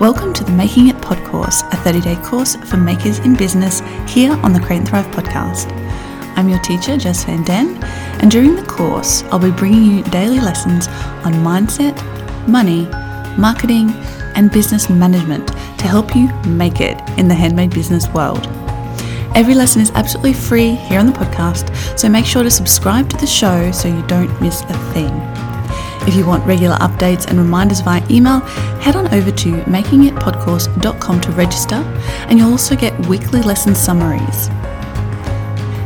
Welcome to the Making It Pod Course, a 30 day course for makers in business here on the Create and Thrive podcast. I'm your teacher, Jess Van Den, and during the course, I'll be bringing you daily lessons on mindset, money, marketing, and business management to help you make it in the handmade business world. Every lesson is absolutely free here on the podcast, so make sure to subscribe to the show so you don't miss a thing. If you want regular updates and reminders via email, head on over to makingitpodcourse.com to register, and you'll also get weekly lesson summaries.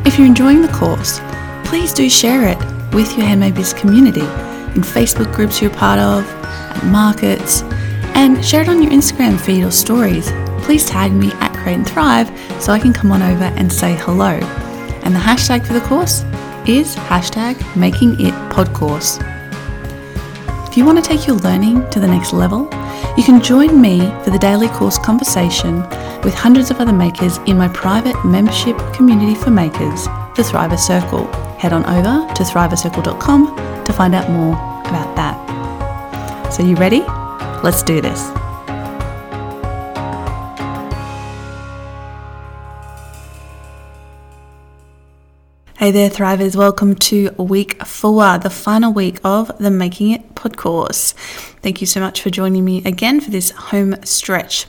If you're enjoying the course, please do share it with your Handmade Biz community in Facebook groups you're part of, at markets, and share it on your Instagram feed or stories. Please tag me at Create and Thrive so I can come on over and say hello. And the hashtag for the course is hashtag making it podcourse. If you want to take your learning to the next level, you can join me for the daily course conversation with hundreds of other makers in my private membership community for makers, the Thriver Circle. Head on over to thrivercircle.com to find out more about that. So, you ready? Let's do this. Hey there, Thrivers. Welcome to week four, the final week of the Making It pod course. Thank you so much for joining me again for this home stretch.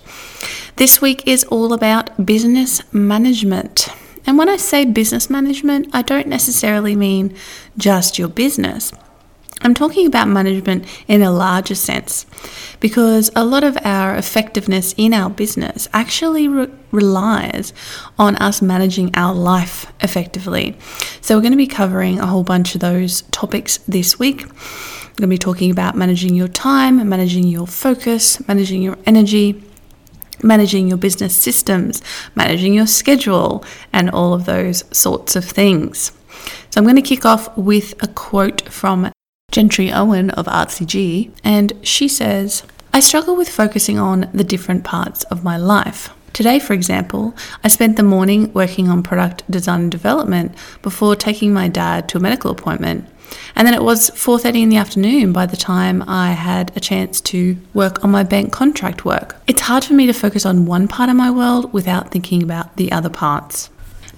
This week is all about business management. And when I say business management, I don't necessarily mean just your business. I'm talking about management in a larger sense because a lot of our effectiveness in our business actually re- relies on us managing our life effectively. So, we're going to be covering a whole bunch of those topics this week. We're going to be talking about managing your time, managing your focus, managing your energy, managing your business systems, managing your schedule, and all of those sorts of things. So, I'm going to kick off with a quote from Gentry Owen of Artsy and she says, I struggle with focusing on the different parts of my life. Today, for example, I spent the morning working on product design and development before taking my dad to a medical appointment. And then it was 4:30 in the afternoon by the time I had a chance to work on my bank contract work. It's hard for me to focus on one part of my world without thinking about the other parts.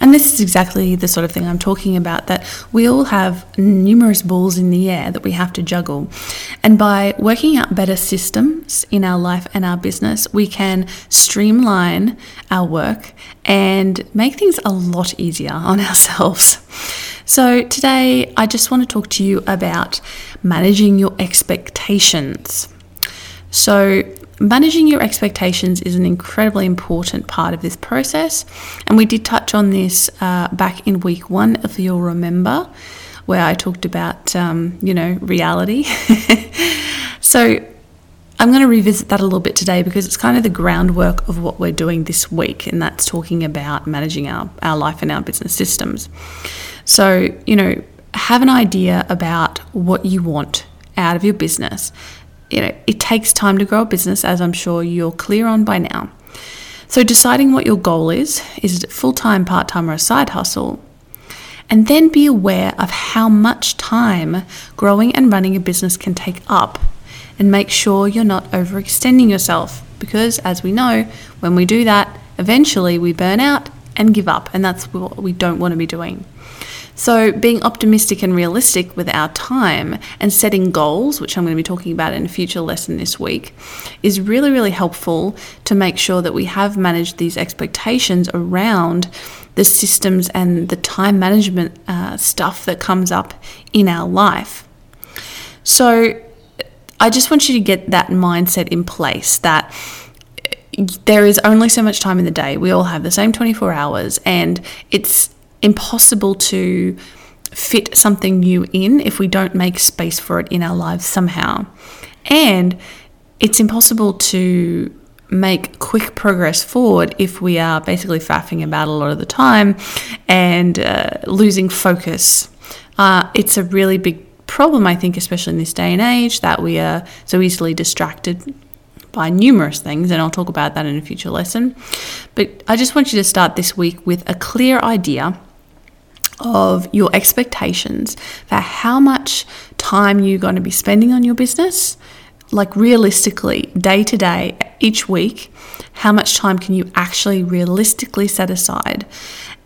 And this is exactly the sort of thing I'm talking about that we all have numerous balls in the air that we have to juggle. And by working out better systems in our life and our business, we can streamline our work and make things a lot easier on ourselves. So, today I just want to talk to you about managing your expectations. So, managing your expectations is an incredibly important part of this process. And we did touch on this uh, back in week one, if you'll remember, where I talked about, um, you know, reality. so I'm going to revisit that a little bit today because it's kind of the groundwork of what we're doing this week, and that's talking about managing our, our life and our business systems. So, you know, have an idea about what you want out of your business you know, it takes time to grow a business, as I'm sure you're clear on by now. So, deciding what your goal is is it full time, part time, or a side hustle? And then be aware of how much time growing and running a business can take up, and make sure you're not overextending yourself. Because, as we know, when we do that, eventually we burn out and give up, and that's what we don't want to be doing. So, being optimistic and realistic with our time and setting goals, which I'm going to be talking about in a future lesson this week, is really, really helpful to make sure that we have managed these expectations around the systems and the time management uh, stuff that comes up in our life. So, I just want you to get that mindset in place that there is only so much time in the day. We all have the same 24 hours, and it's impossible to fit something new in if we don't make space for it in our lives somehow. And it's impossible to make quick progress forward if we are basically faffing about a lot of the time and uh, losing focus. Uh, it's a really big problem, I think, especially in this day and age, that we are so easily distracted by numerous things, and I'll talk about that in a future lesson. But I just want you to start this week with a clear idea of your expectations for how much time you're going to be spending on your business, like realistically, day to day, each week, how much time can you actually realistically set aside?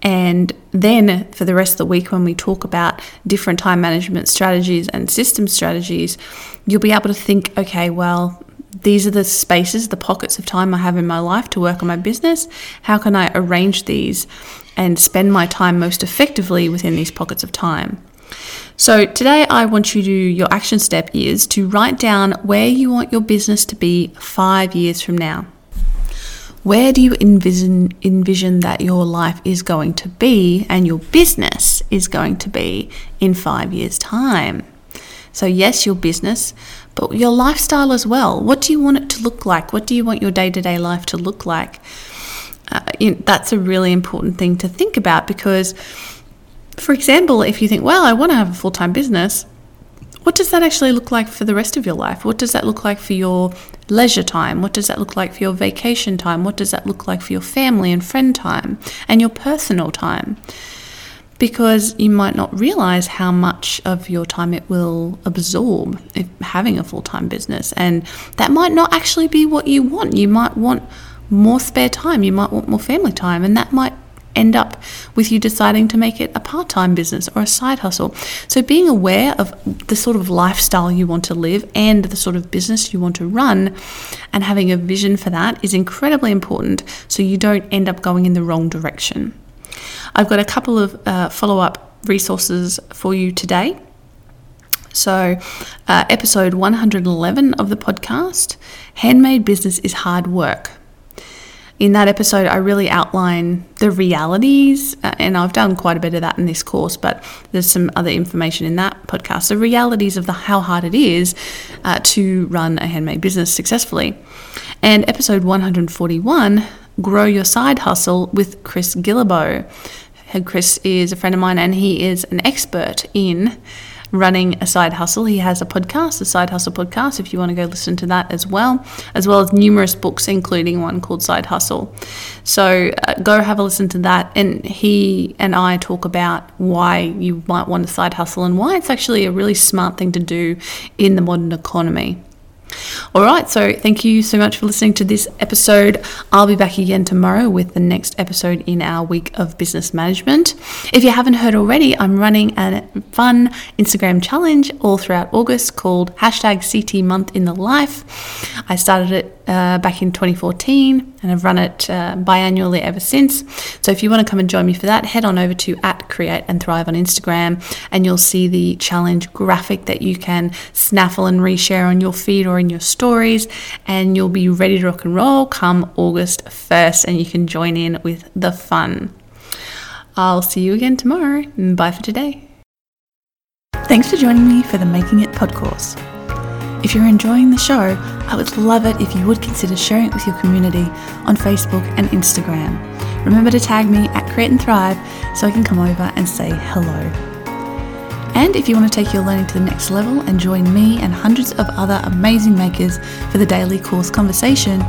And then for the rest of the week, when we talk about different time management strategies and system strategies, you'll be able to think, okay, well, these are the spaces, the pockets of time I have in my life to work on my business. How can I arrange these and spend my time most effectively within these pockets of time? So, today I want you to, your action step is to write down where you want your business to be five years from now. Where do you envision, envision that your life is going to be and your business is going to be in five years' time? So, yes, your business, but your lifestyle as well. What do you want it to look like? What do you want your day to day life to look like? Uh, you know, that's a really important thing to think about because, for example, if you think, well, I want to have a full time business, what does that actually look like for the rest of your life? What does that look like for your leisure time? What does that look like for your vacation time? What does that look like for your family and friend time and your personal time? Because you might not realize how much of your time it will absorb having a full time business. And that might not actually be what you want. You might want more spare time, you might want more family time, and that might end up with you deciding to make it a part time business or a side hustle. So, being aware of the sort of lifestyle you want to live and the sort of business you want to run and having a vision for that is incredibly important so you don't end up going in the wrong direction. I've got a couple of uh, follow up resources for you today. So, uh, episode 111 of the podcast Handmade Business is Hard Work in that episode, I really outline the realities, uh, and I've done quite a bit of that in this course, but there's some other information in that podcast. The realities of the how hard it is uh, to run a handmade business successfully. And episode 141, Grow Your Side Hustle with Chris Guillebeau. Chris is a friend of mine, and he is an expert in running a side hustle. He has a podcast, the side hustle podcast, if you want to go listen to that as well, as well as numerous books, including one called Side Hustle. So uh, go have a listen to that. And he and I talk about why you might want a side hustle and why it's actually a really smart thing to do in the modern economy. All right, so thank you so much for listening to this episode. I'll be back again tomorrow with the next episode in our week of business management. If you haven't heard already, I'm running a fun Instagram challenge all throughout August called hashtag CT Month in the Life. I started it uh, back in 2014 and I've run it uh, biannually ever since. So if you want to come and join me for that, head on over to at Create and Thrive on Instagram and you'll see the challenge graphic that you can snaffle and reshare on your feed or in your stories and you'll be ready to rock and roll come August 1st and you can join in with the fun. I'll see you again tomorrow. And bye for today. Thanks for joining me for the Making It podcast. If you're enjoying the show, I would love it if you would consider sharing it with your community on Facebook and Instagram. Remember to tag me at Create and Thrive so I can come over and say hello. And if you want to take your learning to the next level and join me and hundreds of other amazing makers for the daily course conversation,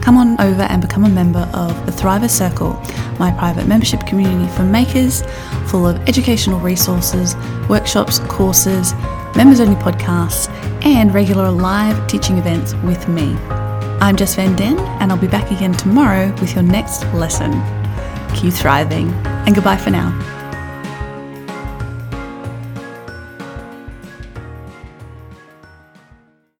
come on over and become a member of the Thriver Circle, my private membership community for makers full of educational resources, workshops, courses, members only podcasts, and regular live teaching events with me. I'm Jess Van Den, and I'll be back again tomorrow with your next lesson. Keep thriving, and goodbye for now.